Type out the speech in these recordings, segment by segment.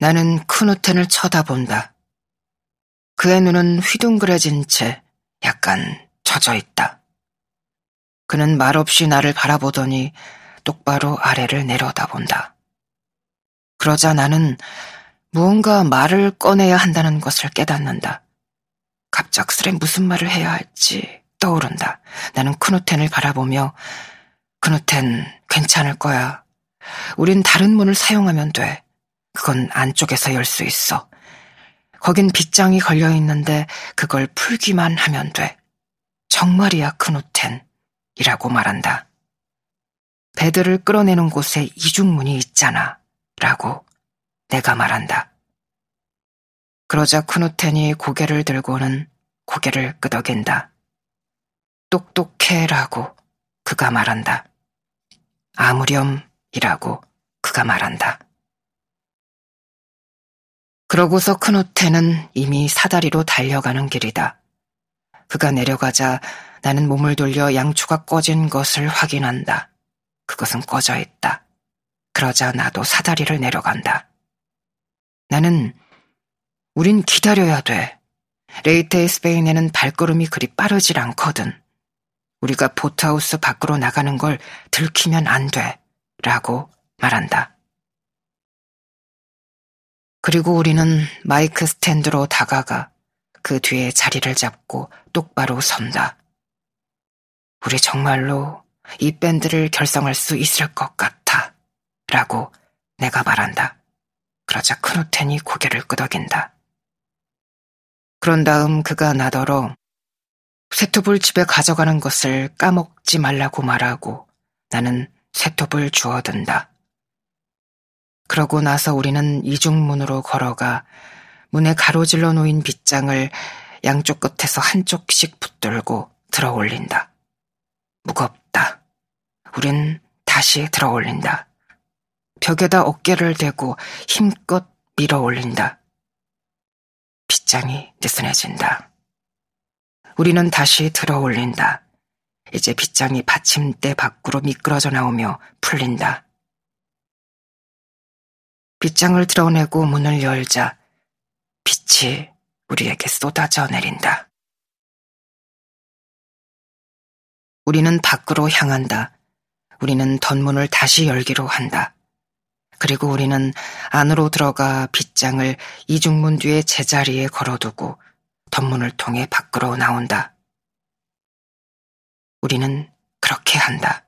나는 크누텐을 쳐다본다. 그의 눈은 휘둥그레진 채 약간 젖어 있다. 그는 말없이 나를 바라보더니 똑바로 아래를 내려다본다. 그러자 나는 무언가 말을 꺼내야 한다는 것을 깨닫는다. 갑작스레 무슨 말을 해야 할지 떠오른다. 나는 크누텐을 바라보며 크누텐 괜찮을 거야. 우린 다른 문을 사용하면 돼. 그건 안쪽에서 열 수 있어. 거긴 빗장이 걸려 있는데 그걸 풀기만 하면 돼. 정말이야, 크누텐. 이라고 말한다. 배들을 끌어내는 곳에 이중문이 있잖아. 라고 내가 말한다. 그러자 크누텐이 고개를 들고는 고개를 끄덕인다. 똑똑해라고 그가 말한다. 아무렴이라고 그가 말한다. 그러고서 크누텐은 이미 사다리로 달려가는 길이다. 그가 내려가자 나는 몸을 돌려 양초가 꺼진 것을 확인한다. 그것은 꺼져 있다. 그러자 나도 사다리를 내려간다. 나는 우린 기다려야 돼. 레이테의 스페인에는 발걸음이 그리 빠르질 않거든. 우리가 보트하우스 밖으로 나가는 걸 들키면 안 돼. 라고 말한다. 그리고 우리는 마이크 스탠드로 다가가 그 뒤에 자리를 잡고 똑바로 선다. 우리 정말로 이 밴드를 결성할 수 있을 것 같아. 라고 내가 말한다. 그러자 크누텐이 고개를 끄덕인다. 그런 다음 그가 나더러 쇠톱을 집에 가져가는 것을 까먹지 말라고 말하고 나는 쇠톱을 주워든다. 그러고 나서 우리는 이중문으로 걸어가 문에 가로질러 놓인 빗장을 양쪽 끝에서 한쪽씩 붙들고 들어 올린다. 무겁다. 우린 다시 들어 올린다. 벽에다 어깨를 대고 힘껏 밀어 올린다. 빗장이 느슨해진다. 우리는 다시 들어 올린다. 이제 빗장이 받침대 밖으로 미끄러져 나오며 풀린다. 빗장을 드러내고 문을 열자 빛이 우리에게 쏟아져 내린다. 우리는 밖으로 향한다. 우리는 덧문을 다시 열기로 한다. 그리고 우리는 안으로 들어가 빗장을 이중문 뒤에 제자리에 걸어두고 덧문을 통해 밖으로 나온다. 우리는 그렇게 한다.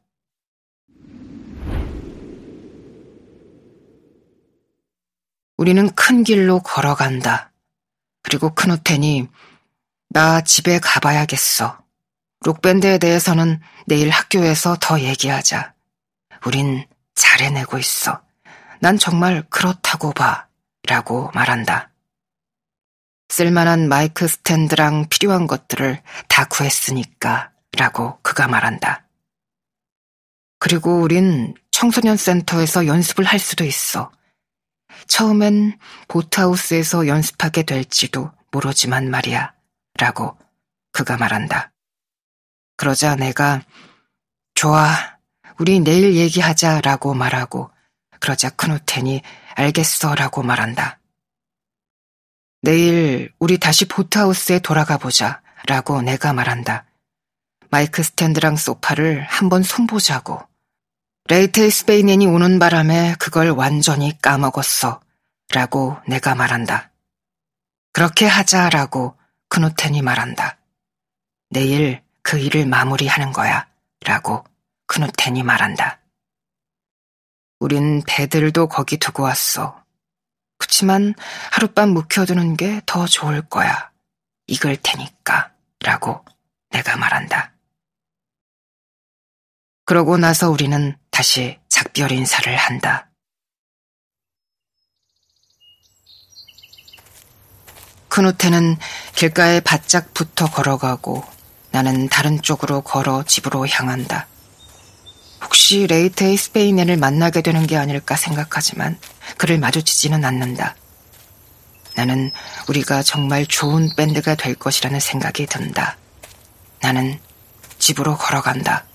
우리는 큰 길로 걸어간다. 그리고 크누텐이 나 집에 가봐야겠어. 록밴드에 대해서는 내일 학교에서 더 얘기하자. 우린 잘 해내고 있어. 난 정말 그렇다고 봐. 라고 말한다. 쓸만한 마이크 스탠드랑 필요한 것들을 다 구했으니까. 라고 그가 말한다. 그리고 우린 청소년 센터에서 연습을 할 수도 있어. 처음엔 보트하우스에서 연습하게 될지도 모르지만 말이야. 라고 그가 말한다. 그러자 내가 좋아. 우리 내일 얘기하자 라고 말하고 그러자 크누텐이 알겠어 라고 말한다. 내일 우리 다시 보트하우스에 돌아가 보자 라고 내가 말한다. 마이크 스탠드랑 소파를 한번 손보자고. 레이테이 스페인인이 오는 바람에 그걸 완전히 까먹었어 라고 내가 말한다. 그렇게 하자라고 크누텐이 말한다. 내일 그 일을 마무리하는 거야 라고 크누텐이 말한다. 우린 배들도 거기 두고 왔어. 그치만 하룻밤 묵혀두는 게 더 좋을 거야. 익을 테니까. 라고 내가 말한다. 그러고 나서 우리는 다시 작별 인사를 한다. 크누테는 길가에 바짝 붙어 걸어가고 나는 다른 쪽으로 걸어 집으로 향한다. 혹시 레이테의 스페인인을 만나게 되는 게 아닐까 생각하지만 그를 마주치지는 않는다. 나는 우리가 정말 좋은 밴드가 될 것이라는 생각이 든다. 나는 집으로 걸어간다.